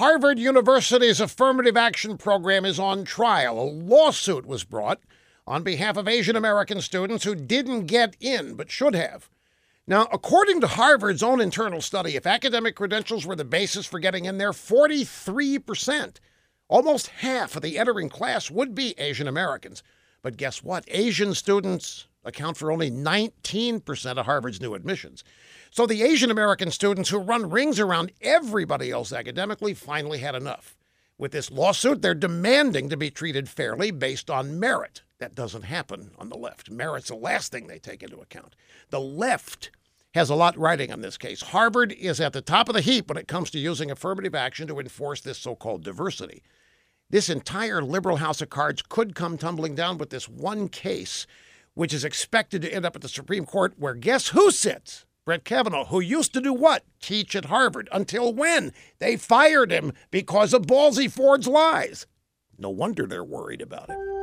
Harvard University's affirmative action program is on trial. A lawsuit was brought on behalf of Asian American students who didn't get in but should have. Now, according to Harvard's own internal study, if academic credentials were the basis for getting in there, 43%, almost half of the entering class would be Asian Americans. But guess what? Asian students account for only 19% of Harvard's new admissions. So the Asian American students who run rings around everybody else academically finally had enough. With this lawsuit, they're demanding to be treated fairly based on merit. That doesn't happen on the left. Merit's the last thing they take into account. The left has a lot riding on this case. Harvard is at the top of the heap when it comes to using affirmative action to enforce this so called diversity. This entire liberal house of cards could come tumbling down with this one case, which is expected to end up at the Supreme Court, where guess who sits? Brett Kavanaugh, who used to do what? Teach at Harvard. Until when? They fired him because of Blasey Ford's lies. No wonder they're worried about it.